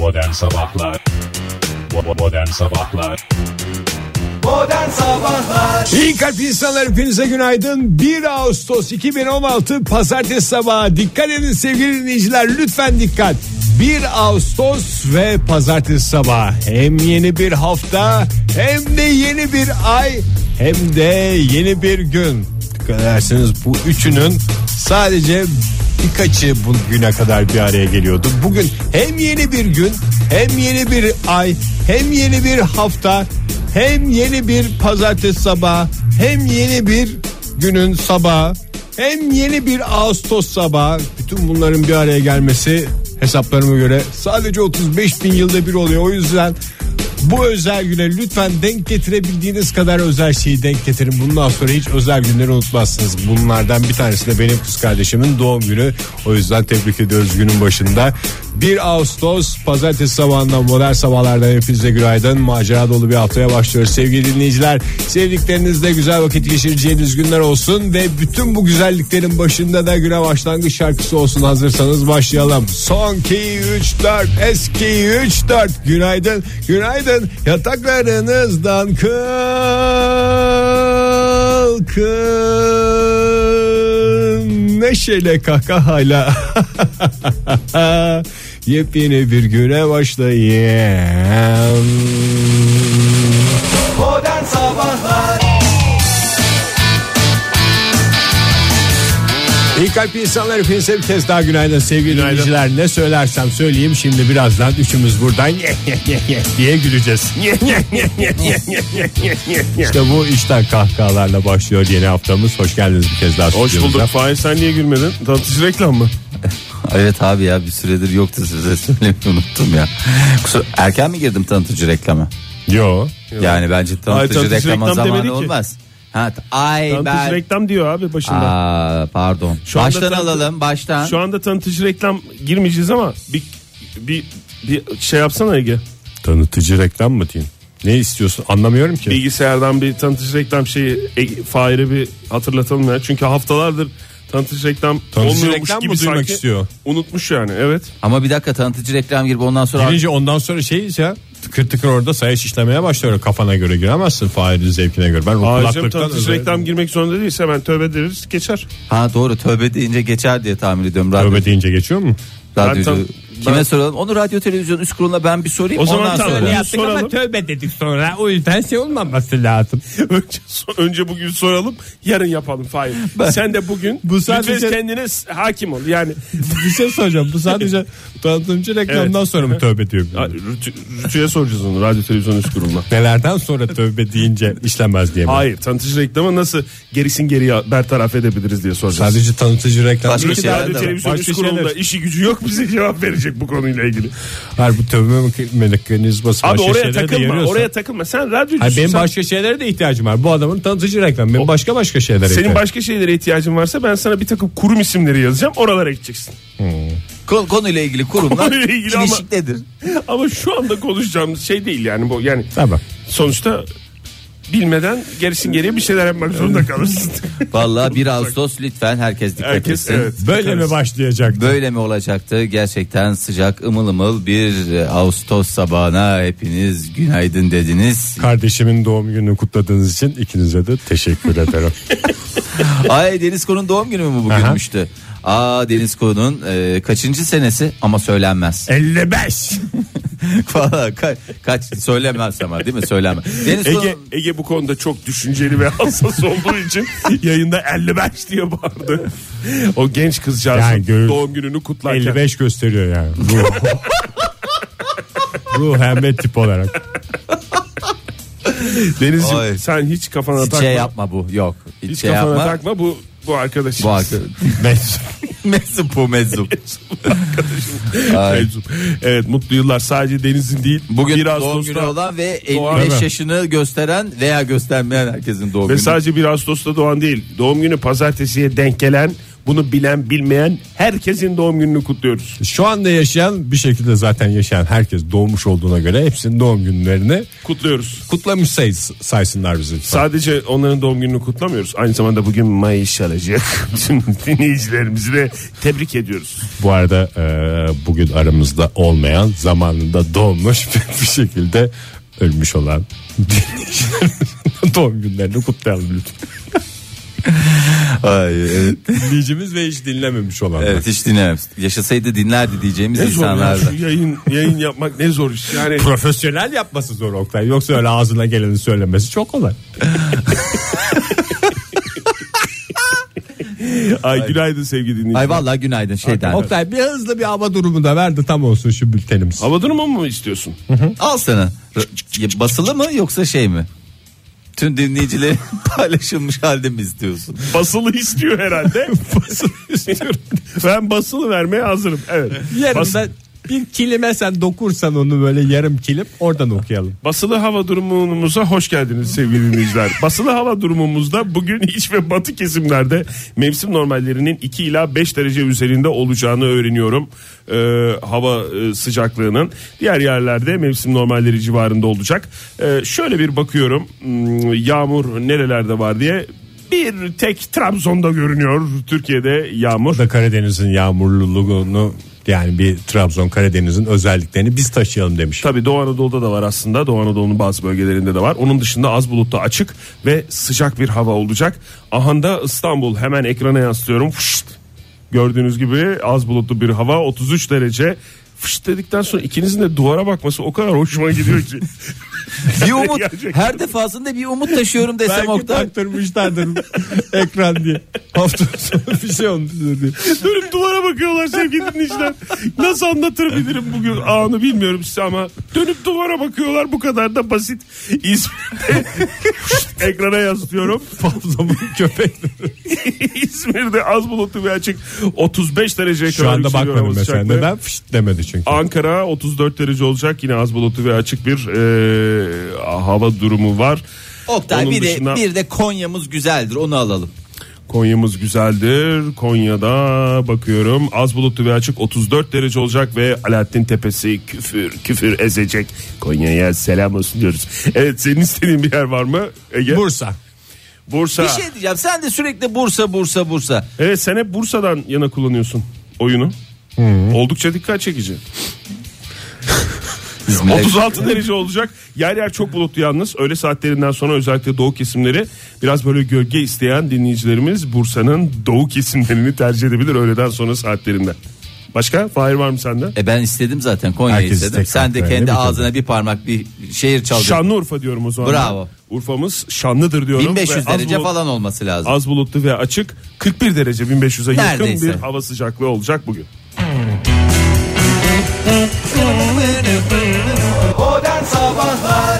Modern Sabahlar Modern Sabahlar Modern Sabahlar İyi kalp insanlar hepinize günaydın. 1 Ağustos 2016 Pazartesi sabahı. Dikkat edin sevgili dinleyiciler lütfen dikkat. 1 Ağustos ve Pazartesi sabahı. Hem yeni bir hafta hem de yeni bir ay hem de yeni bir gün. Dikkat ederseniz bu üçünün sadece birkaçı bugüne kadar bir araya geliyordu. Bugün hem yeni bir gün hem yeni bir ay hem yeni bir hafta hem yeni bir pazartesi sabahı hem yeni bir günün sabahı hem yeni bir Ağustos sabahı bütün bunların bir araya gelmesi hesaplarıma göre sadece 35 bin yılda bir oluyor o yüzden bu özel güne lütfen denk getirebildiğiniz kadar özel şeyi denk getirin. Bundan sonra hiç özel günleri unutmazsınız. Bunlardan bir tanesi de benim kız kardeşimin doğum günü. O yüzden tebrik ediyoruz günün başında. 1 Ağustos pazartesi sabahından modern sabahlardan hepinize günaydın. Macera dolu bir haftaya başlıyoruz sevgili dinleyiciler. Sevdiklerinizle güzel vakit geçireceğiniz günler olsun ve bütün bu güzelliklerin başında da güne başlangıç şarkısı olsun hazırsanız başlayalım. Son 2 3 4 eski 3 4 günaydın günaydın yataklarınızdan kalkın neşeyle kahkahayla yepyeni bir güne başlayın. Modern Sabahlar İyi kalp insanlar hepinize bir kez daha günaydın sevgili dinleyiciler. Ne söylersem söyleyeyim şimdi birazdan üçümüz buradan diye güleceğiz. işte bu işten kahkahalarla başlıyor yeni haftamız. Hoş geldiniz bir kez daha. Hoş bulduk. Fahir sen niye gülmedin? Tanıtıcı reklam mı? Evet abi ya bir süredir yoktu size söylemeyi unuttum ya. Kusura, erken mi girdim tanıtıcı reklama? Yo. Yani bence tanıtıcı, tanıtıcı reklama reklam zamanı ki. Ha, ay Tanıtıcı ben... reklam diyor abi başında. Aa, pardon. Şu anda baştan tanıtı- alalım baştan. Şu anda tanıtıcı reklam girmeyeceğiz ama bir bir bir şey yapsana Ege. Tanıtıcı reklam mı diyeyim? Ne istiyorsun anlamıyorum ki. Bilgisayardan bir tanıtıcı reklam şeyi Ege- Fahir'e bir hatırlatalım ya. Çünkü haftalardır tanıtıcı reklam Tanıtıcı olmuyormuş reklam gibi mı duymak sanki. istiyor? Unutmuş yani evet. Ama bir dakika tanıtıcı reklam girip ondan sonra... Girince ondan sonra şey ya tıkır tıkır orada sayaç işlemeye başlıyor. Kafana göre giremezsin Fahir'in zevkine göre. Ben o Ağacım kulaklıktan tanıtıcı özel- reklam girmek zorunda değilse hemen tövbe ederiz geçer. Ha doğru tövbe deyince geçer diye tahmin ediyorum. Radyo, Tövbe deyince geçiyor mu? radyocu- Kime ben- soralım? Onu radyo televizyon üst kuruluna ben bir sorayım. O zaman ondan tamam. sonra. Bunu soralım. tövbe dedik sonra o yüzden şey olmaması lazım. önce, önce bugün soralım yarın yapalım Fahir. Sen de bugün Bu sadece- lütfen kendine hakim ol. Yani bir şey soracağım. Bu sadece tanıtımcı reklamdan sonra mı tövbe diyor? Rütü, Rütü'ye soracağız onu radyo televizyon üst kuruluna. Nelerden sonra tövbe deyince işlemez diye mi? Hayır tanıtıcı reklamı nasıl gerisin geriye bertaraf edebiliriz diye soracağız. Sadece tanıtıcı reklam. Başka şeyler radyo televizyon Başka üst kurulunda işi gücü yok bize cevap verecek bu konuyla ilgili. Hayır bu tövbe mekanizması Abi başka oraya takılma oraya takılma sen radyocusun. Hayır, benim sen- başka şeylere de ihtiyacım var. Bu adamın tanıtıcı reklam. Benim başka başka şeylere senin ihtiyacım başka şeylere ihtiyacın varsa ben sana bir takım kurum isimleri yazacağım oralara gideceksin. Kon- konuyla ilgili kurumlar Konuyla ilgili ama-. Ama şu anda konuşacağımız şey değil yani bu yani Tamam. sonuçta bilmeden gerisin geriye bir şeyler yapmak zorunda kalırsın. Vallahi 1 Ağustos lütfen herkes dikkat Herkes etsin. evet. Böyle mi başlayacak? Böyle mi olacaktı? Gerçekten sıcak ımıl ımıl bir Ağustos sabahına hepiniz günaydın dediniz. Kardeşimin doğum gününü kutladığınız için ikinize de teşekkür ederim. Ay Deniz Konu'nun doğum günü mü bugünmüştü? Aa Deniz Konu'nun e, kaçıncı senesi ama söylenmez. 55. Valla ka- kaç söylemez ama değil mi söylenmez. Deniz Ege, Konu Ege bu konuda çok düşünceli ve hassas olduğu için yayında 55 diye bağırdı. O genç kızcağızın Yani gör- doğum gününü kutlarken. 55 gösteriyor yani. Ruh. Ruh ve tip olarak. Denizciğim Ay. sen hiç kafana hiç takma. şey yapma bu yok. Hiç, Hiç şey kafana yapma. takma bu bu arkadaşım. Bu arka... meczup bu meczup. Ay. Meczup. Evet mutlu yıllar sadece Deniz'in değil. Bugün 1 doğum günü olan ve 55 Doğan- yaşını gösteren veya göstermeyen herkesin doğum Ve günü. sadece 1 Ağustos'ta doğan değil. Doğum günü pazartesiye denk gelen Bunu bilen bilmeyen herkesin doğum gününü kutluyoruz. Şu anda yaşayan bir şekilde zaten yaşayan herkes doğmuş olduğuna göre hepsinin doğum günlerini Kutluyoruz. kutlamış say, saysınlar bizi. Sadece onların doğum gününü kutlamıyoruz. Aynı zamanda bugün Mayıs alacak. Bütün dinleyicilerimizi de tebrik ediyoruz. Bu arada e, bugün aramızda olmayan zamanında doğmuş bir şekilde ölmüş olan dinleyicilerimizin doğum günlerini kutlayalım lütfen. Ay, evet. Dinleyicimiz ve hiç dinlememiş olanlar. evet hiç dinlemem. Yaşasaydı dinlerdi diyeceğimiz Ne zor ya şu yayın, yayın yapmak ne zor iş. Yani Profesyonel yapması zor Oktay. Yoksa öyle ağzına geleni söylemesi çok kolay. ay günaydın sevgili dinleyiciler. Ay vallahi günaydın şeyden. Oktay bir hızlı bir hava durumu da verdi tam olsun şu bültenimiz. Hava durumu mu istiyorsun? Al sana. Basılı mı yoksa şey mi? Tüm dinleyicilerin paylaşılmış halde mi istiyorsun? Basılı istiyor herhalde. basılı istiyorum. Ben basılı vermeye hazırım. Evet. Bas- Yarın da bir kilime sen dokursan onu böyle yarım kilim oradan okuyalım. Basılı hava durumumuza hoş geldiniz sevgili dinleyiciler. Basılı hava durumumuzda bugün iç ve batı kesimlerde mevsim normallerinin 2 ila 5 derece üzerinde olacağını öğreniyorum. Ee, hava e, sıcaklığının diğer yerlerde mevsim normalleri civarında olacak. Ee, şöyle bir bakıyorum hmm, yağmur nerelerde var diye. Bir tek Trabzon'da görünüyor Türkiye'de yağmur. Da Karadeniz'in yağmurluluğunu yani bir Trabzon Karadeniz'in özelliklerini biz taşıyalım demiş. Tabii Doğu Anadolu'da da var aslında. Doğu Anadolu'nun bazı bölgelerinde de var. Onun dışında az bulutlu açık ve sıcak bir hava olacak. Ahanda İstanbul hemen ekrana yansıtıyorum. Fışt. Gördüğünüz gibi az bulutlu bir hava 33 derece. Fışt dedikten sonra ikinizin de duvara bakması o kadar hoşuma gidiyor ki. Bir umut Gerçekten. her defasında bir umut taşıyorum desem Belki Oktay. taktırmışlardır ekran diye. Hafta sonu bir şey olmuştur diye. Dönüp duvara bakıyorlar sevgili dinleyiciler. Nasıl anlatabilirim bugün anı bilmiyorum size ama dönüp duvara bakıyorlar bu kadar da basit. İzmir'de ekrana yansıtıyorum. Fazlamın köpekleri. İzmir'de az bulutlu ve açık 35 dereceye Şu kadar anda yükseliyor bakmadım mesela. Neden fışt demedi çünkü. Ankara 34 derece olacak yine az bulutlu ve açık bir e, hava durumu var. Oktay Onun bir de dışında- bir de Konya'mız güzeldir onu alalım. Konya'mız güzeldir. Konya'da bakıyorum az bulutlu ve açık 34 derece olacak ve Alaaddin Tepesi küfür küfür ezecek. Konya'ya selam olsun diyoruz. Evet senin istediğin bir yer var mı Ege? Bursa. Bursa. Bir şey diyeceğim sen de sürekli Bursa Bursa Bursa. Evet sen hep Bursa'dan yana kullanıyorsun oyunu. Oldukça dikkat çekici. İzmir'e 36 derece olacak. Yer yer çok bulutlu yalnız. Öğle saatlerinden sonra özellikle doğu kesimleri biraz böyle gölge isteyen dinleyicilerimiz Bursa'nın doğu kesimlerini tercih edebilir öğleden sonra saatlerinde. Başka? Fahir var mı sende? E ben istedim zaten Konya'yı Herkes istedim. tek Sen de hakkı kendi ağzına bir parmak bir şehir çaldın. Şanlıurfa diyorum o zaman. Bravo. Urfa'mız şanlıdır diyorum. 1500 Ve az derece bulut- falan olması lazım. Az bulutlu ve açık 41 derece 1500'e yakın Neredeyse. bir hava sıcaklığı olacak bugün. Modern Sabahlar.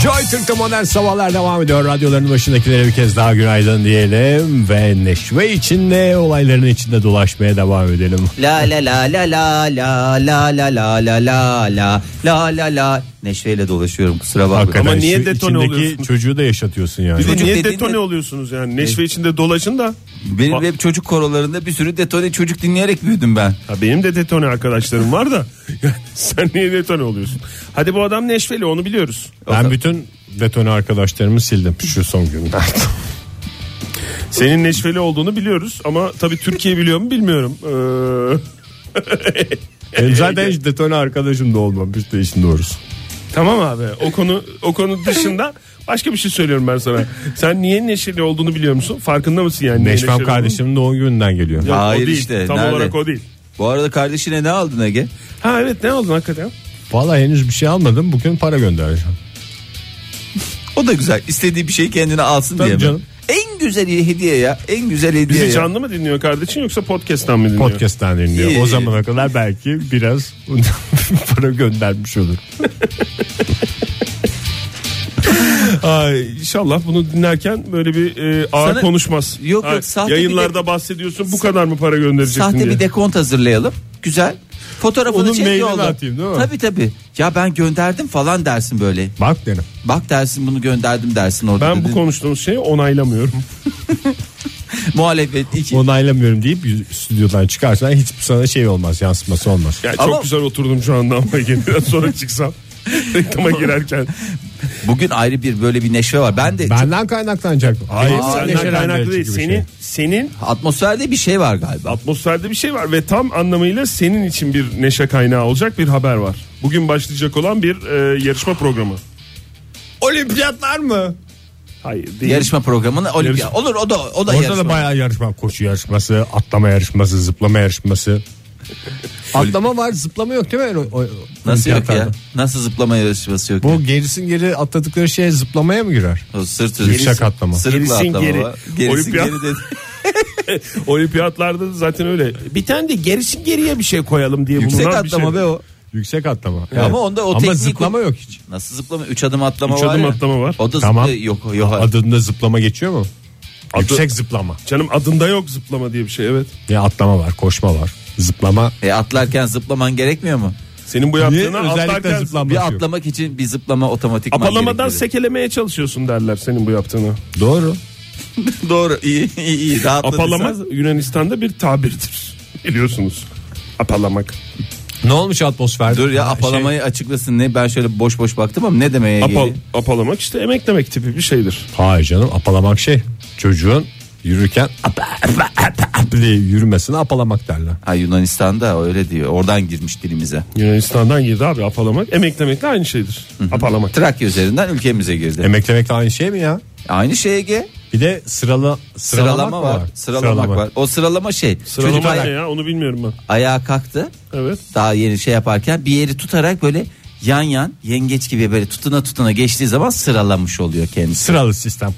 Joy Türk'te modern sabahlar devam ediyor. Radyoların başındakilere bir kez daha günaydın diyelim. Ve neşve içinde olayların içinde dolaşmaya devam edelim. La la la la la la la la la la la la la la la Neşveyle dolaşıyorum kusura bakma. Hakikaten Ama niye şu detone içindeki oluyorsun? çocuğu da yaşatıyorsun yani. Bir de Çocuk niye dediğinde- detone oluyorsunuz yani? Neşve içinde dolaşın da. Benim hep çocuk korolarında bir sürü detone çocuk dinleyerek büyüdüm ben. Ha benim de detone arkadaşlarım var da. Yani sen niye detone oluyorsun? Hadi bu adam neşveli onu biliyoruz. Ben bütün detone arkadaşlarımı sildim şu son günlerde. Senin neşveli olduğunu biliyoruz ama tabii Türkiye biliyor mu bilmiyorum. Ee, Benim zaten hiç detone arkadaşım da olmamış da işin doğrusu. tamam abi o konu o konu dışında başka bir şey söylüyorum ben sana. Sen niye neşeli olduğunu biliyor musun? Farkında mısın yani? niye Neşvem neşeli kardeşimin doğum gününden geliyor. olduğunu? Yok, Hayır o değil. işte, Tam nerede? olarak o değil. Bu arada kardeşine ne aldın Ege? Ha evet ne aldın hakikaten? Vallahi henüz bir şey almadım. Bugün para göndereceğim. O da güzel. İstediği bir şeyi kendine alsın Tabii diye. mi? canım. En güzel hediye ya. En güzel hediye Bizi ya. canlı mı dinliyor kardeşin yoksa podcast'tan mı dinliyor? Podcast'ten dinliyor. İyi. O zamana kadar belki biraz para göndermiş olur. Ay, inşallah bunu dinlerken böyle bir e, ağır Sana- konuşmaz. Yok, Ha, yok, sahte Yayınlarda bahsediyorsun bu kadar mı para göndereceksin Sahte diye. bir dekont hazırlayalım. Güzel. Fotoğrafını Onun çek mailini yolla. atayım, değil mi? Tabii tabii. Ya ben gönderdim falan dersin böyle. Bak derim. Bak dersin bunu gönderdim dersin orada. Ben bu dedin. konuştuğumuz şeyi onaylamıyorum. Muhalefet iki. onaylamıyorum deyip stüdyodan çıkarsan hiçbir sana şey olmaz yansıması olmaz. Yani Ama- çok güzel oturdum şu anda ama biraz sonra çıksam reklama girerken. Bugün ayrı bir böyle bir neşve var. Ben de Benden kaynaklanacak. Hayır Aa, senden kaynaklı değil. Senin şey. senin atmosferde bir şey var galiba. atmosferde bir şey var ve tam anlamıyla senin için bir neşe kaynağı olacak bir haber var. Bugün başlayacak olan bir e, yarışma programı. Olimpiyatlar mı? Hayır değil. Yarışma programını olimpiyat. Yarışma. Olur o da o da Orada yarışma. da bayağı yarışma. Koşu yarışması, atlama yarışması, zıplama yarışması. atlama var, zıplama yok değil mi? O, o- Nasıl yok ya? Nasıl zıplama yarışması yok? Bu gerisin geri atladıkları şey zıplamaya mı girer? O sırt Yüksek atlama. Sırıkla Gerisin atlama geri. var. Gerisin Olimpiyat- geri dedi. Olimpiyatlarda da zaten öyle. Bir tane de gerisin geriye bir şey koyalım diye Yüksek bulunan bir atlama şey. be o. Yüksek atlama. Ama onda o Ama teknik- zıplama yok hiç. Nasıl zıplama? Üç adım atlama Üç var adım ya. atlama var. O da Tamam. zıplı- yok yok. Adında zıplama geçiyor mu? Adı- Yüksek zıplama. Canım adında yok zıplama diye bir şey evet. Ya atlama var, koşma var. Zıplama. E atlarken zıplaman gerekmiyor mu? Senin bu yaptığına atlarken Bir yok? atlamak için bir zıplama otomatik apalamadan sekelemeye çalışıyorsun derler senin bu yaptığını. Doğru. Doğru iyi iyi iyi. Apalamak Yunanistan'da bir tabirdir. Biliyorsunuz. Apalamak. Ne olmuş atmosferde? Dur ya Ha, apalamayı şey- açıklasın ne ben şöyle boş boş baktım ama ne demeye Apal, geliyor? apalamak işte emeklemek tipi bir şeydir. Hayır canım apalamak şey. Çocuğun yürürken apa, apa, apa, apa diye yürümesine apalamak derler. Ha Yunanistan'da öyle diyor. Oradan girmiş dilimize. Yunanistan'dan girdi abi apalamak. Emeklemekle aynı şeydir. Apalamak. Trakya üzerinden ülkemize girdi. Emeklemek aynı şey mi ya? Aynı şey Ege. Bir de sıralı sıralamak Sıralama mı var. Sıralamak var. O sıralama şey. Sıralama çocuk ne aya- ya onu bilmiyorum ben. ayağa kalktı. Evet. Daha yeni şey yaparken bir yeri tutarak böyle yan yan yengeç gibi böyle tutuna tutuna geçtiği zaman sıralamış oluyor kendisi. Sıralı sistem.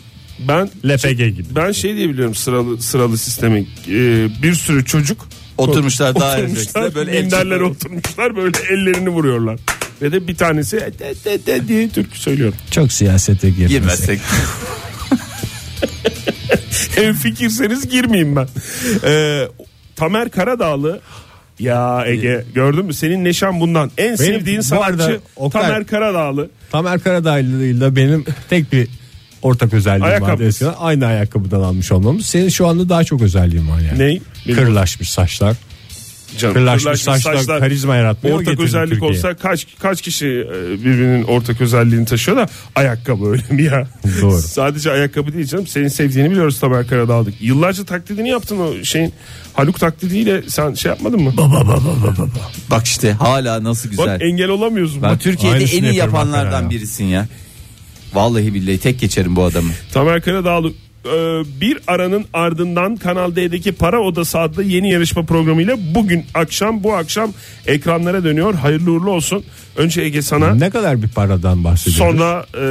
Ben LPG gibi. ben şey diye biliyorum sıralı sıralı sistemi. Ee, bir sürü çocuk Oturmuşlar daha oturmuşlar böyle el minderlere çekiyor. oturmuşlar böyle ellerini vuruyorlar. Ve de bir tanesi de, de, de diye türkü söylüyor. Çok siyasete girmesek. girmezsek. Hem fikirseniz girmeyeyim ben. Ee, Tamer Karadağlı ya Ege gördün mü senin neşen bundan. En sevdiğin bu arada sanatçı Oktay- Tamer Karadağlı. Tamer Karadağlı ile benim tek bir ortak özelliğim vardı eskiden. Aynı ayakkabıdan almış olmamız. Senin şu anda daha çok özelliğin var yani. Ney? Bilmiyorum. Kırlaşmış saçlar. Canım, Kırlaşmış saçlar karizma yaratmıyor. Ortak özellik Türkiye'ye. olsa kaç kaç kişi e, birbirinin ortak özelliğini taşıyor da ayakkabı öyle mi ya? Doğru. Sadece ayakkabı değil canım. Senin sevdiğini biliyoruz Tamer Karadağlık. Yıllarca taklidini yaptın o şeyin Haluk taklidiyle sen şey yapmadın mı? Bak işte hala nasıl güzel. Bak engel olamıyorsun. ben Bak, Türkiye'de Aynısını en iyi yapanlardan ya. birisin ya. Vallahi billahi tek geçerim bu adamı. Tamer Karadağlı e, bir aranın ardından Kanal D'deki Para Odası adlı yeni yarışma programıyla bugün akşam bu akşam ekranlara dönüyor. Hayırlı uğurlu olsun. Önce Ege sana Ne kadar bir paradan bahsediyoruz? sonra e,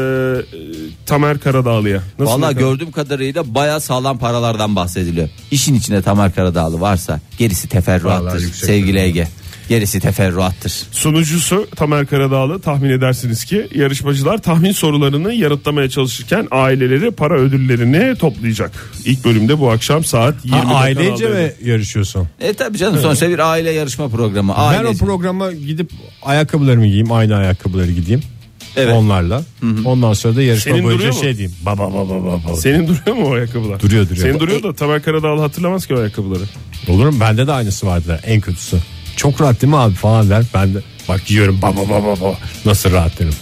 Tamer Karadağlı'ya. Nasıl Vallahi ne kadar? gördüğüm kadarıyla baya sağlam paralardan bahsediliyor. İşin içinde Tamer Karadağlı varsa gerisi teferruattır sevgili. Ege. Gerisi teferruattır. Sunucusu Tamer Karadağlı tahmin edersiniz ki yarışmacılar tahmin sorularını yanıtlamaya çalışırken aileleri para ödüllerini toplayacak. İlk bölümde bu akşam saat 20'de Ha, ailece mi yarışıyorsun? E tabi canım sonuçta bir aile yarışma programı. Ben Aile. o programa gidip ayakkabılarımı giyeyim, aynı ayakkabıları gideyim. Evet. Onlarla. Ondan sonra da yarışma Senin boyunca şey diyeyim. Baba baba baba. Senin duruyor mu o ayakkabılar? Duruyor, duruyor. Senin duruyor da Tamer Karadağlı hatırlamaz ki o ayakkabıları. Olur mu? Bende de aynısı vardı en kötüsü. Çok rahat değil mi abi falan der. Ben de bak giyiyorum baba baba baba. Nasıl rahat derim.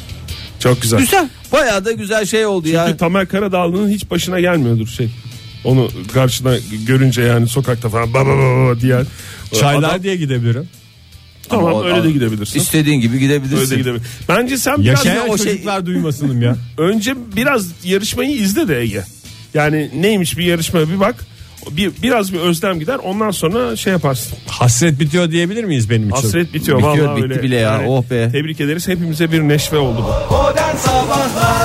Çok güzel. Güzel. Bayağı da güzel şey oldu ya. Çünkü Tamer Karadağlı'nın hiç başına gelmiyordur şey. Onu karşına görünce yani sokakta falan baba baba baba diyen. Çaylar Adam- diye gidebilirim. Tamam Ama öyle de gidebilirsin. İstediğin gibi gidebilirsin. Öyle de gidebilir. Bence sen biraz Yaşayan o şey- çocuklar duymasınım ya. önce biraz yarışmayı izle de Ege. Yani neymiş bir yarışma bir bak. Bir, biraz bir özlem gider ondan sonra şey yaparsın. Hasret bitiyor diyebilir miyiz benim için? Hasret bitiyor, Bitiyor, vallahi bitti öyle. bile ya, oh be. Tebrik ederiz hepimize bir neşve oldu bu. Modern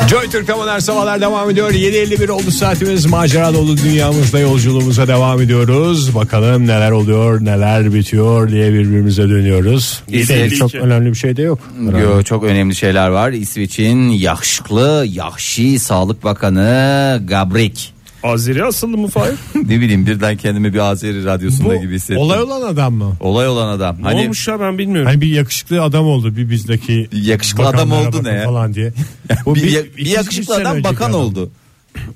Joy Türk Havalar Sabahlar devam ediyor. 7.51 oldu saatimiz. Macera dolu dünyamızda yolculuğumuza devam ediyoruz. Bakalım neler oluyor, neler bitiyor diye birbirimize dönüyoruz. İzleyelim çok önemli bir şey de yok. Yo, çok önemli şeyler var. İsveç'in yakışıklı, yahşi Sağlık Bakanı Gabrik. Azeri asıllı mı Fahir? ne bileyim birden kendimi bir Azeri radyosunda gibi hissettim. olay olan adam mı? Olay olan adam. ne Hani olmuş ya ben bilmiyorum. Hani bir yakışıklı adam oldu bir bizdeki Yakışıklı adam bakanlara oldu bakın ne ya? falan diye. Bu bir, bir- ya- bir iki- üç yakışıklı sene adam önceki bakan adam. oldu.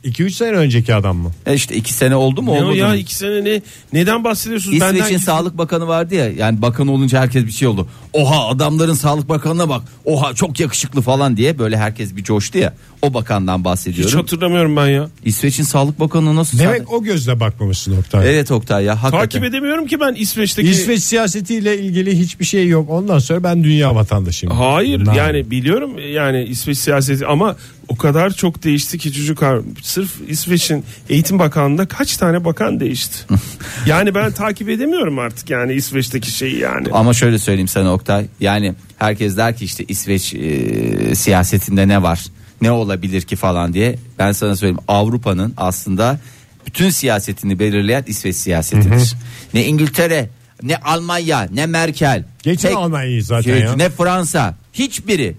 2-3 sene önceki adam mı? E işte iki sene oldu mu Ne o olmadı ya mı? iki sene ne? Neden bahsediyorsunuz? İsveç'in Benden sağlık bakanı vardı ya yani bakan olunca herkes bir şey oldu. Oha adamların sağlık bakanına bak. Oha çok yakışıklı falan diye böyle herkes bir coştu ya. O bakandan hiç bahsediyorum. hatırlamıyorum ben ya. İsveç'in sağlık bakanı nasıl? Demek o gözle bakmamışsın Oktay. Evet Oktay ya hakikaten. Takip edemiyorum ki ben İsveç'teki. İsveç siyasetiyle ilgili hiçbir şey yok. Ondan sonra ben dünya vatandaşıyım. Hayır Bundan- yani biliyorum yani İsveç siyaseti ama o kadar çok değişti ki çocuk sırf İsveç'in eğitim bakanlığında kaç tane bakan değişti. yani ben takip edemiyorum artık yani İsveç'teki şeyi yani. Ama şöyle söyleyeyim sana Oktay. Yani herkes der ki işte İsveç e, siyasetinde ne var? Ne olabilir ki falan diye. Ben sana söyleyeyim Avrupa'nın aslında bütün siyasetini belirleyen İsveç siyasetidir. Ne İngiltere, ne Almanya, ne Merkel. Geçen Almanya'yı zaten Hiç- ya. Ne Fransa. Hiçbiri.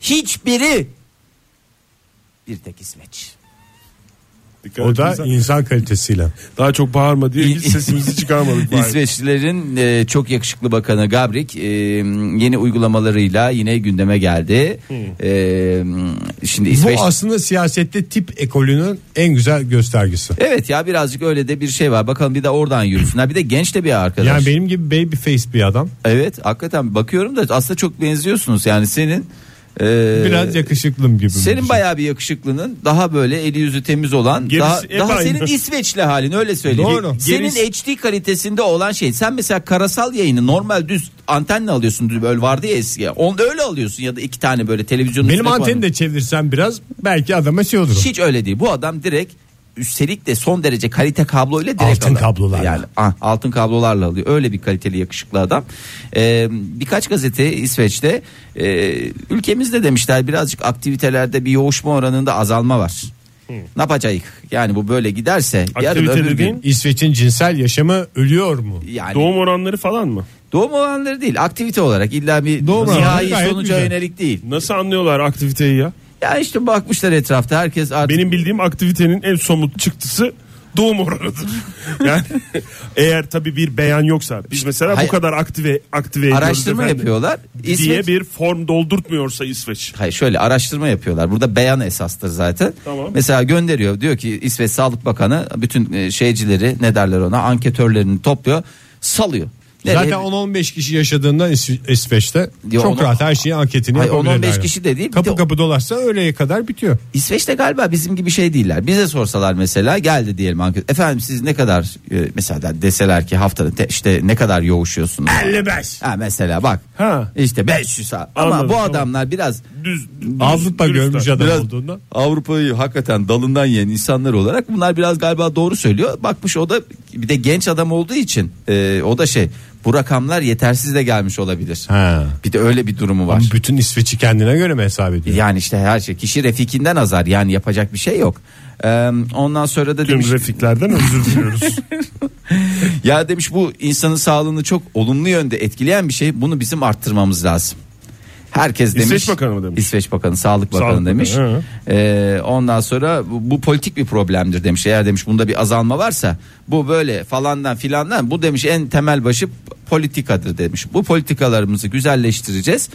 Hiçbiri. Bir tek İsveç. Dikkat O da insan kalitesiyle. daha çok bağırma diye hiç sesimizi çıkarmadık. bari. İsveçlilerin e, çok yakışıklı bakanı Gabrik e, yeni uygulamalarıyla yine gündeme geldi. E, şimdi İsveç Bu aslında siyasette tip ekolünün en güzel göstergesi. Evet ya birazcık öyle de bir şey var. Bakalım bir de oradan yürüsünler. Bir de genç de bir arkadaş. Yani benim gibi baby face bir adam. Evet hakikaten bakıyorum da aslında çok benziyorsunuz. Yani senin e, Biraz yakışıklım gibi. senin bayağı bir yakışıklının daha böyle eli yüzü temiz olan Gerisi daha, hep daha aynı. senin İsveçli halin öyle söyleyeyim. Doğru. Senin HD kalitesinde olan şey. Sen mesela karasal yayını normal düz antenle alıyorsun. Böyle vardı ya eski. Onu da öyle alıyorsun ya da iki tane böyle televizyonun Benim anteni de çevirsem biraz belki adama şey olur. Hiç öyle değil. Bu adam direkt üstelik de son derece kalite kabloyla direkt Altın alıyor. kablolarla. Yani ah, altın kablolarla alıyor. Öyle bir kaliteli yakışıklı adam. Ee, birkaç gazete İsveç'te e, ülkemizde demişler birazcık aktivitelerde bir yoğuşma oranında azalma var. Ne yapacağız? Yani bu böyle giderse yarın öbür dediğin? gün İsveç'in cinsel yaşamı ölüyor mu? yani Doğum oranları falan mı? doğum olanları değil aktivite olarak illa bir Doğum oranları nihai sonuca güzel. yönelik değil. Nasıl anlıyorlar aktiviteyi ya? Ya işte bakmışlar etrafta herkes artık Benim bildiğim aktivitenin en somut çıktısı doğum oranıdır. Yani eğer tabii bir beyan yoksa biz mesela Hayır. bu kadar aktive aktive araştırma efendim yapıyorlar. diye İsveç- bir form doldurtmuyorsa İsveç. Hayır şöyle araştırma yapıyorlar. Burada beyan esastır zaten. Tamam. Mesela gönderiyor. Diyor ki İsveç Sağlık Bakanı bütün e, şeycileri ne derler ona anketörlerini topluyor. Salıyor. Nereye? Zaten 10-15 kişi yaşadığında İs- İsveç'te Ya çok onu- rahat her şeyi anketini Hayır, yapabilirler. 10-15 kişi de değil, Kapı de- kapı dolaşsa öğleye kadar bitiyor. İsveç'te galiba bizim gibi şey değiller. Bize sorsalar mesela geldi diyelim anket. Efendim siz ne kadar e, mesela deseler ki haftada te- işte ne kadar yoğuşuyorsunuz? 55. Ha mesela bak. Ha. İşte 500 saat. Ama bu adamlar biraz Düz, düz Avrupa dürüst görmüş adam. adam Biraz- olduğunda. Avrupa'yı hakikaten dalından yiyen insanlar olarak bunlar biraz galiba doğru söylüyor. Bakmış o da bir de genç adam olduğu için e, o da şey bu rakamlar yetersiz de gelmiş olabilir. Ha. Bir de öyle bir durumu var. Ama bütün İsveç'i kendine göre mi hesap ediyor? Yani işte her şey kişi refikinden azar yani yapacak bir şey yok. Ee, ondan sonra da Tüm demiş refiklerden özür diliyoruz. ya demiş bu insanın sağlığını çok olumlu yönde etkileyen bir şey bunu bizim arttırmamız lazım. Herkes demiş. İsveç Bakanı mı demiş? İsveç Bakanı, Sağlık Bakanı Sağlık demiş. Bakanı. Ee, ondan sonra bu, bu politik bir problemdir demiş. Eğer demiş bunda bir azalma varsa bu böyle falandan filandan bu demiş en temel başı politikadır demiş. Bu politikalarımızı güzelleştireceğiz.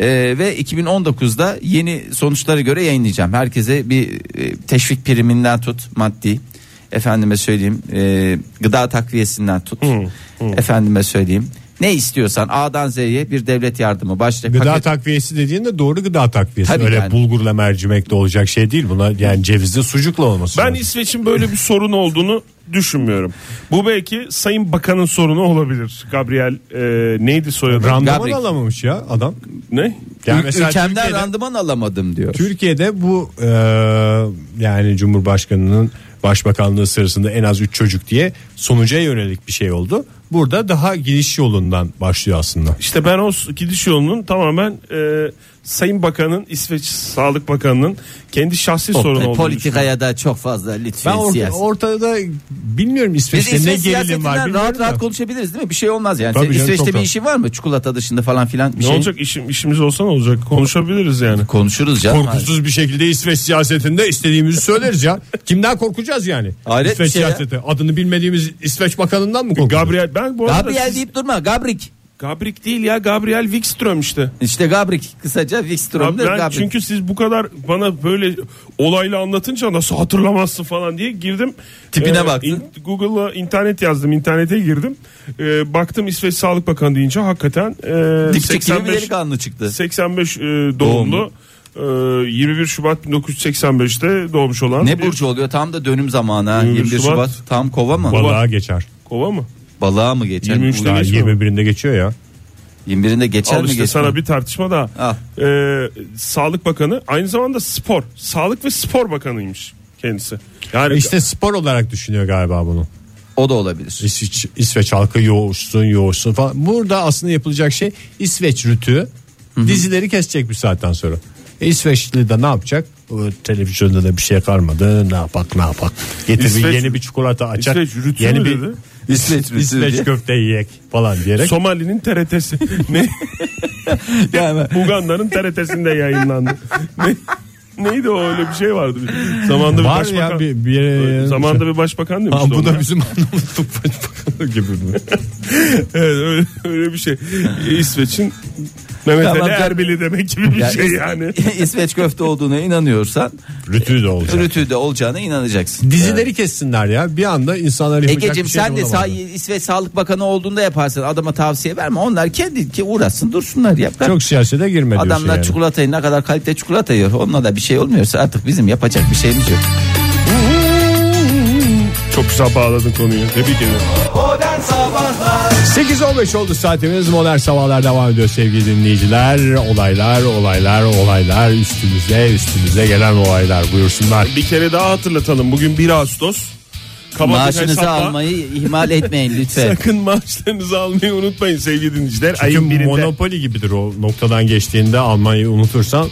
Ee, ve 2019'da yeni sonuçlara göre yayınlayacağım. Herkese bir e, teşvik priminden tut maddi efendime söyleyeyim e, gıda takviyesinden tut efendime söyleyeyim ne istiyorsan A'dan Z'ye bir devlet yardımı başta Gıda paket- takviyesi dediğin de doğru gıda takviyesi. Tabii Öyle yani. bulgurla mercimekle olacak şey değil. Buna yani cevizli sucukla olması Ben lazım. İsveç'in böyle bir sorun olduğunu düşünmüyorum. Bu belki Sayın Bakan'ın sorunu olabilir. Gabriel e, neydi soyadı? Randıman Gabrik. alamamış ya adam. ne? Yani Ül- ülkemden Türkiye'de- randıman alamadım diyor. Türkiye'de bu e, yani Cumhurbaşkanı'nın başbakanlığı sırasında en az 3 çocuk diye sonuca yönelik bir şey oldu. Burada daha giriş yolundan başlıyor aslında. İşte ben o gidiş yolunun tamamen e, Sayın Bakan'ın İsveç Sağlık Bakanı'nın kendi şahsi sorunu olduğunu. Politikaya da çok fazla lütfen Ben orta, siyaset. ortada bilmiyorum Biz İsveç'te ne İsveç gerilim var siyasetinden bilmiyorum rahat rahat da. konuşabiliriz değil mi? Bir şey olmaz yani. Tabii Senin canım, İsveç'te bir rahat. işin var mı? Çikolata dışında falan filan bir Ne şey. olacak işim, işimiz olsa ne olacak konuşabiliriz yani. Konuşuruz canım. Korkusuz bir şekilde İsveç siyasetinde istediğimizi söyleriz ya. Kimden korkacağız yani? Hayret bir İsveç şey ya. siyaseti. Adını bilmediğimiz İsveç bakanından mı korkacağız? Gabriel ben bu arada Gabriel siz- deyip durma. Gabrik. Gabrik değil ya Gabriel Wikström işte. İşte Gabrik kısaca Wikström'dür ben Gabrik. çünkü siz bu kadar bana böyle olayla anlatınca nasıl hatırlamazsın falan diye girdim. Tipine baktın. Google'a internet yazdım. internete girdim. Ee, baktım İsveç Sağlık Bakanı deyince hakikaten e, Dipçik gibi bir 85 delikanlı çıktı. 85 e, doğumlu. e, 21 Şubat 1985'te doğmuş olan Ne bir- burcu oluyor tam da dönüm zamanı ha. 21 21 Şubat. Şubat. tam kova mı? Balığa geçer. Kova mı? Balığa mı geçer? 23'te Daha geçiyor. 21'inde geçiyor ya. 21'inde geçer Al mi işte geçer sana bir tartışma daha. Ee, Sağlık Bakanı aynı zamanda spor. Sağlık ve Spor Bakanıymış kendisi. Yani İşte spor olarak düşünüyor galiba bunu. O da olabilir. İsveç, İsveç halkı yoğursun yoğursun falan. Burada aslında yapılacak şey İsveç rütü dizileri kesecek bir saatten sonra. E, İsveçli de ne yapacak? O, televizyonda da bir şey kalmadı. Ne yapak ne yapak. Getir bir İsveç- yeni bir çikolata açar. İsveç rütü yeni mü bir dedi? İsveç İsveç köfte yiyek falan diyerek. Somali'nin TRT'si. ne? Yani Uganda'nın TRT'sinde yayınlandı. ne? Neydi o öyle bir şey vardı. Zamanında bir Var başbakan. ya bir, bir yere Zamanında bir başbakan Ha, demişti. bu ona. da bizim anlamızlık başbakanı gibi mi? evet, öyle, öyle bir şey. İsveç'in Mehmet Tamam, Ali tamam. Erbili demek gibi bir Yani şey İs- yani. İsveç köfte olduğuna inanıyorsan Rütü de olacak. rütü de olacağına inanacaksın. Dizileri kessinler ya. Bir anda insanlar yapacak Egeciğim bir şey sen de bulamadı. sağ, İsveç Sağlık Bakanı olduğunda yaparsın. Adama tavsiye verme. Onlar kendi ki uğraşsın dursunlar yap. Çok siyasete girme diyorsun Adamlar yani. çikolatayı ne kadar kalite çikolata yiyor. Onunla da bir şey olmuyorsa artık bizim yapacak bir şeyimiz yok. Çok güzel bağladın konuyu. Tebrik ederim. Modern Sabahlar 8.15 oldu saatimiz modern sabahlar devam ediyor sevgili dinleyiciler olaylar olaylar olaylar üstümüze üstümüze gelen olaylar buyursunlar Bir kere daha hatırlatalım. Bugün 1 Ağustos. Kaba bir Maaşınızı hesapla almayı ihmal etmeyin lütfen. Sakın maaşlarınızı almayı unutmayın sevgili dinleyiciler. çünkü Ayın birinde. monopoli gibidir o noktadan geçtiğinde almayı unutursan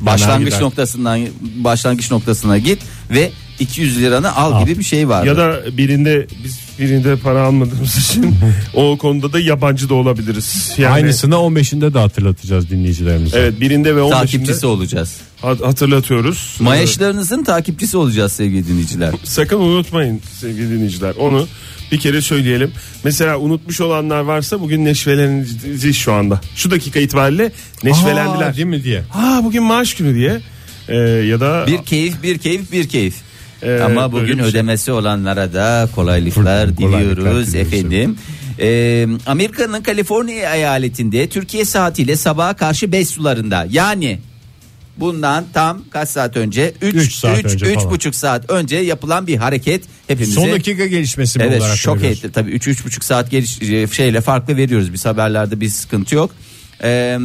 Başlangıç noktasından başlangıç noktasına git ve 200 liranı al, Al. gibi bir şey var. Ya da birinde biz birinde para almadığımız için o konuda da yabancı da olabiliriz. Yani, aynısını 15'inde de hatırlatacağız dinleyicilerimize Evet birinde ve 15'inde takipçisi olacağız. hat- hatırlatıyoruz. Mayaşlarınızın takipçisi olacağız sevgili dinleyiciler. Sakın unutmayın sevgili dinleyiciler. Onu bir kere söyleyelim. Mesela unutmuş olanlar varsa bugün neşveleniriz şu anda. Şu dakika itibariyle neşvelendiler. Aa, değil mi diye Ha bugün maaş günü diye. Ee, ya da Bir keyif, bir keyif, bir keyif. Ee, Ama bugün şey. ödemesi olanlara da kolaylıklar diliyoruz efendim. Ee, Amerika'nın Kaliforniya eyaletinde Türkiye saatiyle sabaha karşı 5 sularında yani bundan tam kaç saat önce 3 Üç saat önce falan. buçuk saat önce yapılan bir hareket hepimize son dakika gelişmesi Evet olarak şok etti. Tabii 3 üç buçuk saat geliş, e, şeyle farklı veriyoruz. Biz haberlerde bir sıkıntı yok. Ee,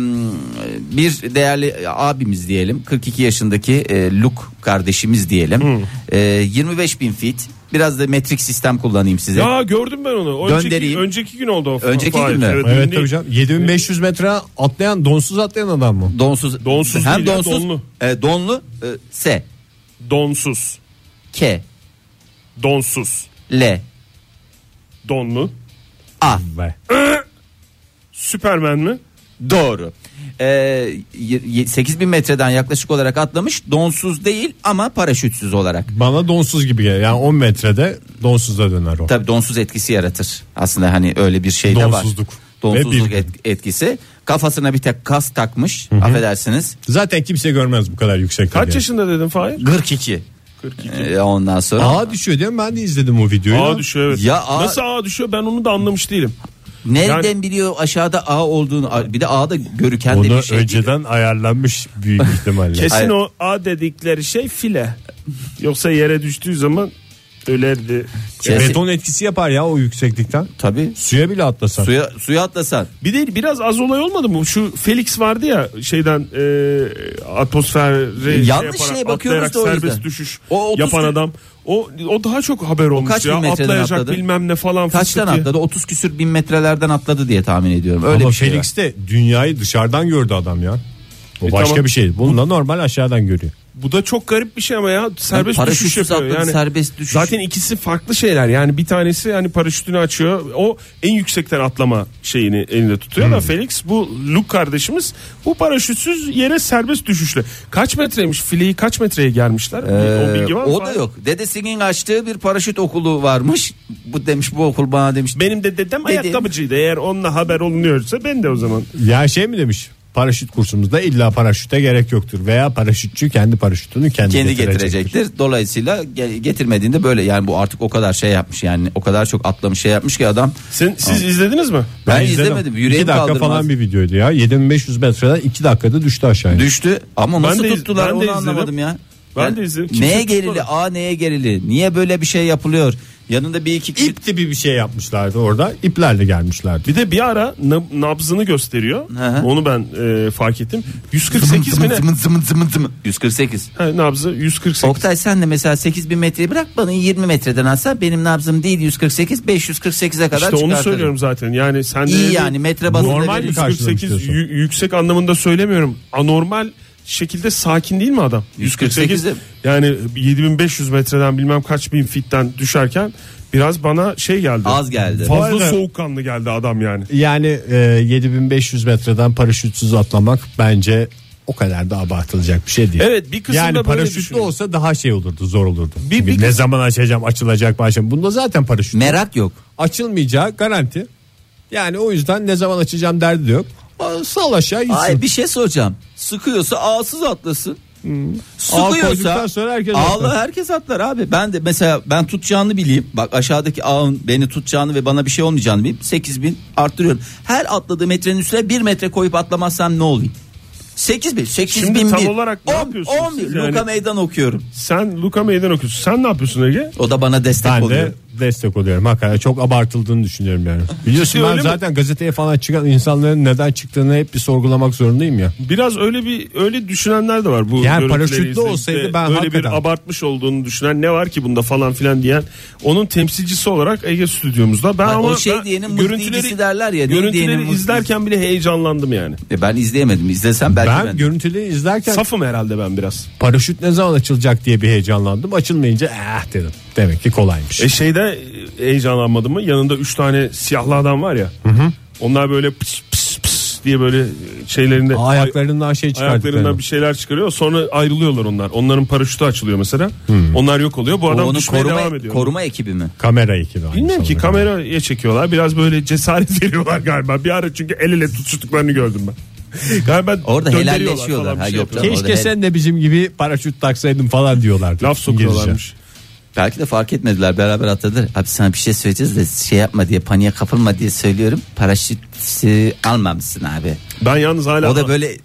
bir değerli abimiz diyelim 42 yaşındaki e, Luke kardeşimiz diyelim Ee, 25 bin fit biraz da metrik sistem kullanayım size Ya gördüm ben onu. Önceki, Göndereyim. önceki gün oldu o. Önceki gün mü? Evet, Evet tabii canım 7500 metre atlayan donsuz atlayan adam mı? donsuz Donsuz hem değil ya, donsuz donlu. e, donlu e, S Donsuz. K Donsuz. L Donlu. A Ve Süpermen mi? Doğru. Ee, 8000 metreden yaklaşık olarak atlamış. Donsuz değil ama paraşütsüz olarak. bana donsuz gibi geliyor. Yani 10 metrede donsuza döner o. Tabii donsuz etkisi yaratır. Aslında hani öyle bir şey de var. Donsuzluk. Donsuzluk Ve bir- et- etkisi. Kafasına bir tek kas takmış. Affedersiniz. Zaten kimse görmez bu kadar yüksekte. Kaç diye. yaşında dedin Fahir? 42. 42. Ee, ondan sonra. Ağa düşüyor değil mi? Ben de izledim o videoyu. Ağa düşüyor evet. Ya ağa- Nasıl ağa düşüyor ben onu da anlamış değilim. Nereden yani- biliyor aşağıda ağ olduğunu? Bir de ağda görüken de Onu bir şey. önceden ayarlanmış büyük ihtimalle. Kesin Hayır. o A dedikleri şey file. Yoksa yere düştüğü zaman ölerdi. Kesin- Beton etkisi yapar ya o yükseklikten. Tabii. Suya bile atlasan. Suya, suya atlasan. Bir de biraz az olay olmadı mı? Şu Felix vardı ya şeyden e, atmosfere Yanlış yaparak, şeye bakıyoruz atlayarak da o serbest yüzden. düşüş O yapan kü- adam. O o daha çok haber olmuş kaç ya. bin Atlayacak atladı? bilmem ne falan. Kaçtan diye. atladı? 30 küsür bin metrelerden atladı diye tahmin ediyorum. Öyle Ama bir şey var. Felix de dünyayı dışarıdan gördü adam ya. O E başka tamam. bir şey. Bunu da normal aşağıdan görüyor. Bu da çok garip bir şey ama ya serbest düşüş paraşütsüz yapıyor. Yani serbest düşüş. Zaten ikisi farklı şeyler. Yani bir tanesi hani paraşütünü açıyor. O en yüksekten atlama şeyini elinde tutuyor Hmm. da Felix bu Luke kardeşimiz bu paraşütsüz yere serbest düşüşle. Kaç metreymiş? Fileyi kaç metreye gelmişler? o bilgi var mı? Ee, o da yok. Dedesinin açtığı bir paraşüt okulu varmış. Bu demiş bu okul bana demiş. Benim de dedem Dedem- ayakkabıcıydı. Eğer onunla haber olunuyorsa ben de o zaman. Ya şey mi demiş? Paraşüt kursumuzda illa paraşüte gerek yoktur veya paraşütçü kendi paraşütünü kendi, kendi getirecektir. getirecektir. Dolayısıyla ge- getirmediğinde böyle yani bu artık o kadar şey yapmış yani o kadar çok atlamış şey yapmış ki adam. Sen, siz izlediniz mi? Ben, izledim. izlemedim. İki Yüreğim dakika kaldırmaz. falan bir videoydu ya. 7500 metreden 2 dakikada düştü aşağıya. Düştü ama Ben nasıl de tuttular ben de onu izledim. anlamadım ya. Ben Yani de izledim. Kimse Neye gerili? A neye gerili? Niye böyle bir şey yapılıyor? Yanında bir iki İp tipi bir şey yapmışlardı orada. İplerle gelmişlerdi. Bir de bir ara nab- nabzını gösteriyor. Hı hı. Onu ben e, fark ettim. 148 mi ne? zımın zımın zımın zımın. 148. Ha, nabzı 148. Oktay sen de mesela 8000 metreyi bırak bana 20 metreden atsa benim nabzım değil 148 548'e kadar İşte onu çıkartırım. söylüyorum zaten. Yani sen de İyi yani metre bazında Normal verir. bir karşılamak 148 istiyorsun. yü- yüksek anlamında söylemiyorum. Anormal şekilde sakin değil mi adam? 148 148'e yani 7500 metreden bilmem kaç bin fitten düşerken biraz bana şey geldi. Az geldi. Fazla arada- soğukkanlı geldi adam yani. Yani e, 7500 metreden paraşütsüz atlamak bence o kadar da abartılacak bir şey değil. Evet, bir kısımda Yani paraşütlü olsa daha şey olurdu zor olurdu. Bir- Çünkü bir ne kısım- zaman açacağım açılacak başım. Bunda zaten paraşüt. Merak yok. Açılmayacağı garanti. Yani o yüzden ne zaman açacağım derdi de yok. Aa, Sal aşağı gitsin. Ay bir şey soracağım. Sıkıyorsa ağsız atlasın. Koyduktan Sıkıyorsa sonra herkes ağla atlar. herkes atlar abi. Ben de mesela ben tutacağını bileyim. Bak aşağıdaki ağın beni tutacağını ve bana bir şey olmayacağını bileyim. 8000 arttırıyorum. Her atladığı metrenin üstüne 1 metre koyup atlamazsam ne olayım? 8000 8000 Şimdi tam bir. olarak ne On- yapıyorsunuz on siz bir. yani? Luka meydan okuyorum. Sen Luka meydan okuyorsun. Sen ne yapıyorsun Ege? O da bana destek Ben oluyor. de destek oluyorum. Hakikaten çok abartıldığını düşünüyorum yani. Biliyorsun ben öyle mi? zaten gazeteye falan çıkan insanların neden çıktığını hep bir sorgulamak zorundayım ya. Biraz öyle bir öyle düşünenler de var bu Yani görüntüleri paraşütlü olsaydı ben öyle hakikaten- bir abartmış olduğunu düşünen ne var ki bunda falan filan diyen onun temsilcisi olarak Ege stüdyomuzda ben Ay, ama o şey ben diyenin mıhdiyecisi derler ya, görüntüleri izlerken bile heyecanlandım yani. E ben izleyemedim. İzlesem belki Ben ben. görüntüleri izlerken Safım herhalde ben biraz. paraşüt ne zaman açılacak diye bir heyecanlandım. Açılmayınca eh dedim. Demek ki kolaymış. E şeyde e, heyecanlanmadım mı? Yanında üç tane siyahlı adam var ya. Onlar böyle pıs pıs pıs diye böyle şeylerinde Ayaklarından şey ayaklarından bir şeyler çıkarıyor. Sonra ayrılıyorlar onlar. Onların paraşütü açılıyor mesela. Onlar yok oluyor. Bu adam düşmeye koruma, devam ediyor. koruma ekibi mi? Kamera ekibi. Bilmiyorum ki kameraya çekiyorlar. Biraz böyle cesaret veriyorlar galiba. Bir ara çünkü el ele tutuştuklarını gördüm ben. galiba Orada helalleşiyorlar. Ha, şey yok. Keşke Orada sen de bizim gibi paraşüt taksaydın falan diyorlardı. Laf sokuyorlarmış. Belki de fark etmediler beraber atladılar. Abi sana bir şey söyleyeceğiz de şey yapma diye paniğe kapılma diye söylüyorum. Paraşüt e, almamışsın abi. Ben yalnız hala O da böyle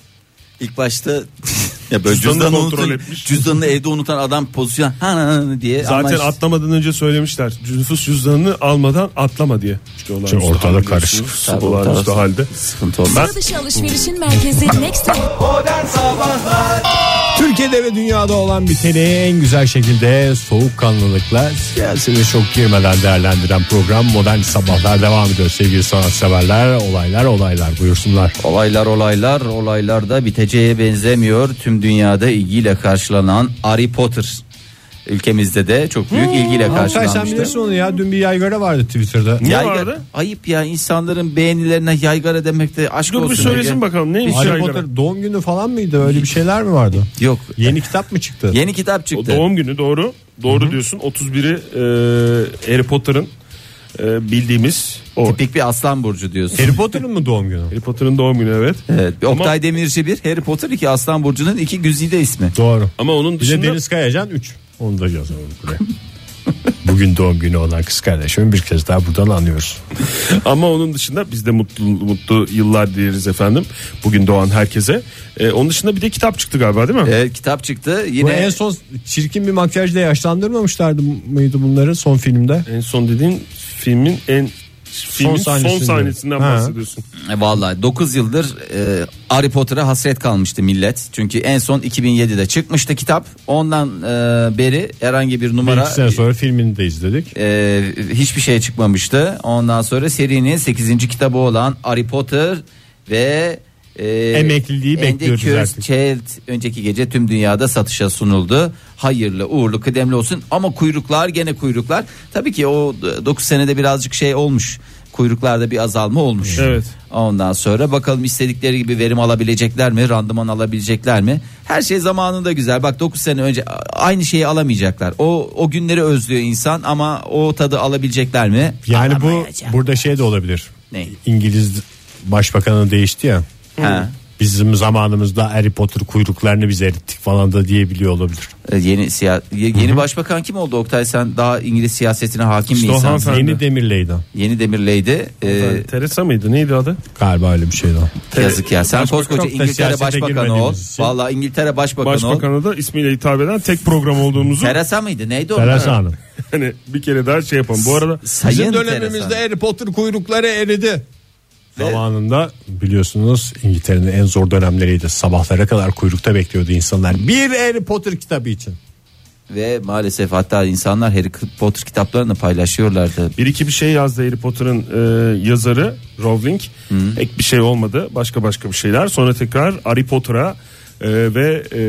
ilk başta ya böyle Cüzdanını cüzdanını, kontrol unutan, etmiş. cüzdanını evde unutan adam pozisyon ha, ha, ha diye. zaten işte- atlamadan önce söylemişler. Nüfus cüzdanını almadan atlama diye. Çünkü olağanüstü Çünkü ortalık hal karışık. Olağanüstü halde. sıkıntı olmaz. Ben- Sıra dışı alışverişin merkezi Next Modern Sabahlar Türkiye'de ve dünyada olan biteni en güzel şekilde soğukkanlılıkla siyasete çok girmeden değerlendiren program Modern Sabahlar devam ediyor sevgili sanatseverler. Olaylar olaylar buyursunlar. Olaylar olaylar olaylar da biteceğe benzemiyor. Tüm dünyada ilgiyle karşılanan Harry Potter. Ülkemizde de çok büyük ilgiyle Altay sen karşılanmıştı. bilirsin onu ya dün bir yaygara vardı Twitter'da. Ne Yaygara- vardı? Ayıp ya insanların beğenilerine yaygara demek de aşk Dur olsun. bir söylesin Ege. bakalım neymiş Harry yaygara? Potter doğum günü falan mıydı öyle bir şeyler mi vardı? Yok. Yeni kitap mı çıktı? Yeni kitap O çıktı. doğum günü doğru. Doğru diyorsun. 31'i e, Harry Potter'ın e, bildiğimiz o. Tipik bir aslan burcu diyorsun. Harry Potter'ın mı doğum günü? Harry Potter'ın doğum günü evet. Evet. bir Ama- Oktay Demirci bir, Harry Potter iki, Aslan Burcu'nun iki güzide ismi. Doğru. Ama onun Bir de dışında Deniz Kayacan 3. Onu da yazalım buraya. Bugün doğum günü olan kız kardeşimi bir kez daha buradan anıyoruz. ama onun dışında biz de mutlu mutlu yıllar dileriz efendim. Bugün doğan herkese. E, onun dışında bir de kitap çıktı galiba değil mi? Evet, kitap çıktı. Bu Yine en son çirkin bir makyajla yaşlandırmamışlardı mıydı bunları son filmde? En son dediğin filmin en filmin son, sahnesinde. sahnesinden Ha. bahsediyorsun. E, Vallahi 9 yıldır e, Harry Potter'a hasret kalmıştı millet. Çünkü en son 2007'de çıkmıştı kitap. Ondan e, beri herhangi bir Bir numara iki sene sonra filmini de izledik. e, hiçbir şey çıkmamıştı. Ondan sonra serinin 8. kitabı olan Harry Potter ve e, Emekliliği bekliyoruz artık. Child önceki gece tüm dünyada satışa sunuldu. Hayırlı, uğurlu, kıdemli olsun ama kuyruklar gene kuyruklar. Tabii ki o 9 senede birazcık şey olmuş. Kuyruklarda bir azalma olmuş. Evet. Ondan sonra bakalım istedikleri gibi verim alabilecekler mi? Randıman alabilecekler mi? Her şey zamanında güzel. Bak 9 sene önce aynı şeyi alamayacaklar. O o günleri özlüyor insan ama o tadı alabilecekler mi? Yani bu burada şey de olabilir. Ne? İngiliz başbakanı değişti ya. Ha. Bizim zamanımızda Harry Potter kuyruklarını biz erittik falan da diyebiliyor olabilir. E, Yeni siya- ye- yeni başbakan kim oldu Oktay sen daha İngiliz siyasetine hakim İşte bir o insansın. hanımefendi. Yeni Demirley'den. Yeni Demirley'di. Ee, Teresa mıydı neydi adı? Galiba öyle bir şeydi o. yazık ya. Sen Başbakan koskoca da İngiltere siyasete başbakanı ol. girmediğimiz için. Vallahi İngiltere başbakanı ol. Başbakanı da ismiyle hitap eden tek program olduğumuzu Teresa mıydı? Neydi o? Teresa Hanım. hani bir kere daha şey yapalım. Bu arada Sayın Bizim Teresa. dönemimizde Harry Potter kuyrukları eridi. Zamanında biliyorsunuz İngiltere'nin en zor dönemleriydi. Sabahlara kadar kuyrukta bekliyordu insanlar. Bir Harry Potter kitabı için. Ve maalesef hatta insanlar Harry Potter kitaplarını paylaşıyorlardı. bir iki bir şey yazdı Harry Potter'ın e, yazarı Rowling. Ek bir şey olmadı. Başka başka bir şeyler. Sonra tekrar Harry Potter'a e, ve e,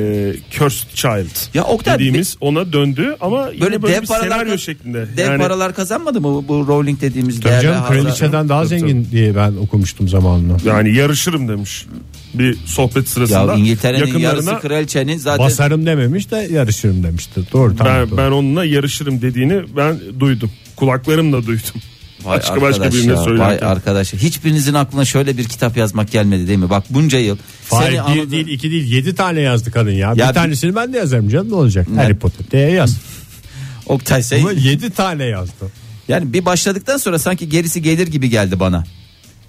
Cursed Child Ya Oktay, dediğimiz ona döndü ama yine Böyle, böyle, dev bir paralar senaryo şeklinde. Dev yani paralar kazanmadı mı bu, bu Rowling dediğimiz Tabii değerli canım hazır- kraliçeden daha Tabii, zengin diye ben okumuştum zamanında. yani yarışırım demiş. Bir sohbet sırasında. Ya İngiltere'nin yarısı kraliçenin zaten Basarım dememiş de yarışırım demişti. Doğru tamam. ben, doğru. ben onunla yarışırım dediğini ben duydum. Kulaklarımla duydum. Vay başka başka birine ya, Vay söylerken. arkadaş. Hiçbirinizin aklına şöyle bir kitap yazmak gelmedi değil mi? Bak bunca yıl. Hayır bir anladım. değil iki değil yedi tane yazdı kadın ya. Ya bir tanesini ben de yazarım canım ne olacak? Ne? Harry Potter diye yaz. Oktay sen Ama yedi tane yazdı. yani bir başladıktan sonra sanki gerisi gelir gibi geldi bana.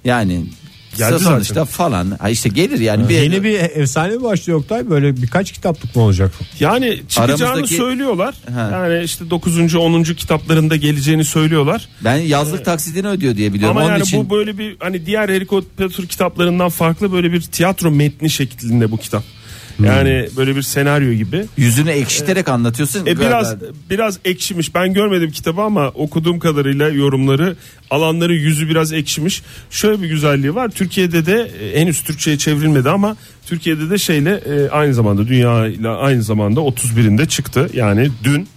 Yani Geldi sonuçta zaten. falan. Ha işte gelir yani. Bir, Yeni bir efsane mi başlıyor Oktay? Böyle birkaç kitaplık mı olacak? Yani çıkacağını Aramızdaki- söylüyorlar. Ha. Yani işte 9. 10. kitaplarında geleceğini söylüyorlar. Ben yazlık taksidini ödüyor diye biliyorum. Ama Onun yani için bu böyle bir hani diğer Harry Potter kitaplarından farklı böyle bir tiyatro metni şeklinde bu kitap. Yani böyle bir senaryo gibi. yüzünü ekşiterek anlatıyorsun. E biraz Galiba- biraz ekşimiş. Ben görmedim kitabı ama okuduğum kadarıyla yorumları alanların yüzü biraz ekşimiş. Şöyle bir güzelliği var. Türkiye'de de e, henüz Türkçe'ye çevrilmedi ama Türkiye'de de şeyle e, aynı zamanda dünya ile aynı zamanda 31'inde çıktı. Yani dün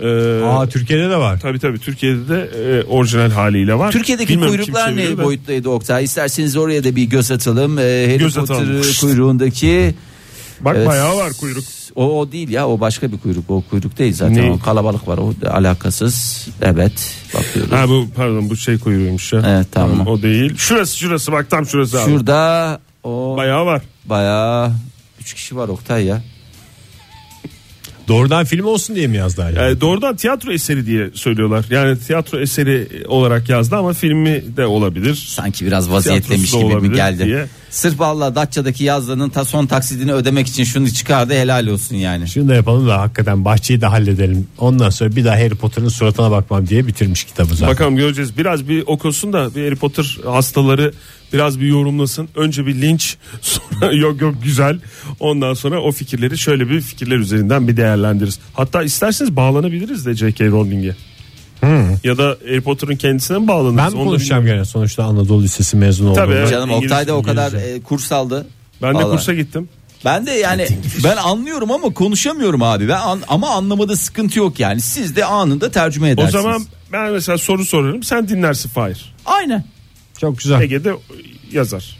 e, Aa Türkiye'de de var. Tabii tabii Türkiye'de de e, orijinal haliyle var. Türkiye'deki Bilmiyorum kuyruklar ne da. boyuttaydı Oktay? İsterseniz oraya da bir göz atalım. Ee, Harry Göz Potter atalım. kuyruğundaki Bak Evet. bayağı var kuyruk. o, o değil ya o başka bir kuyruk. O kuyruk değil zaten. Ne? O kalabalık var. O alakasız. Evet. Bakıyoruz. Ha bu pardon bu şey kuyruğuymuş ya. Evet, tamam. O değil. Şurası şurası bak tam şurası abi. Şurada o Bayağı var. bayağı 3 kişi var Oktay ya. Doğrudan film olsun diye mi yazdı hala? Yani doğrudan tiyatro eseri diye söylüyorlar. Yani tiyatro eseri olarak yazdı ama filmi de olabilir. Sanki biraz vaziyetlemiş Tiyatrosu da gibi mi olabilir geldi? diye. Sırf valla Datça'daki yazdığının ta son taksidini ödemek için şunu çıkardı helal olsun yani. Şunu da yapalım da hakikaten bahçeyi de halledelim. Ondan sonra bir daha Harry Potter'ın suratına bakmam diye bitirmiş kitabı zaten. Bakalım göreceğiz. Biraz bir okusun da bir Harry Potter hastaları biraz bir yorumlasın. Önce bir linç sonra yok yok güzel. Ondan sonra o fikirleri şöyle bir fikirler üzerinden bir değerlendiririz. Hatta isterseniz bağlanabiliriz de J.K. Rowling'e. Ya da Harry Potter'ın kendisine mi bağlanırız? Ben mi konuşacağım gene sonuçta Anadolu Lisesi mezunu oldum. Tabii. Canım İngiliz- Oktay da o kadar e, kurs aldı. Ben de kursa gittim. Ben de yani ben anlıyorum ama konuşamıyorum abi. Ben an- ama anlamada sıkıntı yok yani. Siz de anında tercüme O edersiniz. zaman ben mesela soru sorarım sen dinlersin Fahir. aynen. Çok güzel. Ege'de yazar.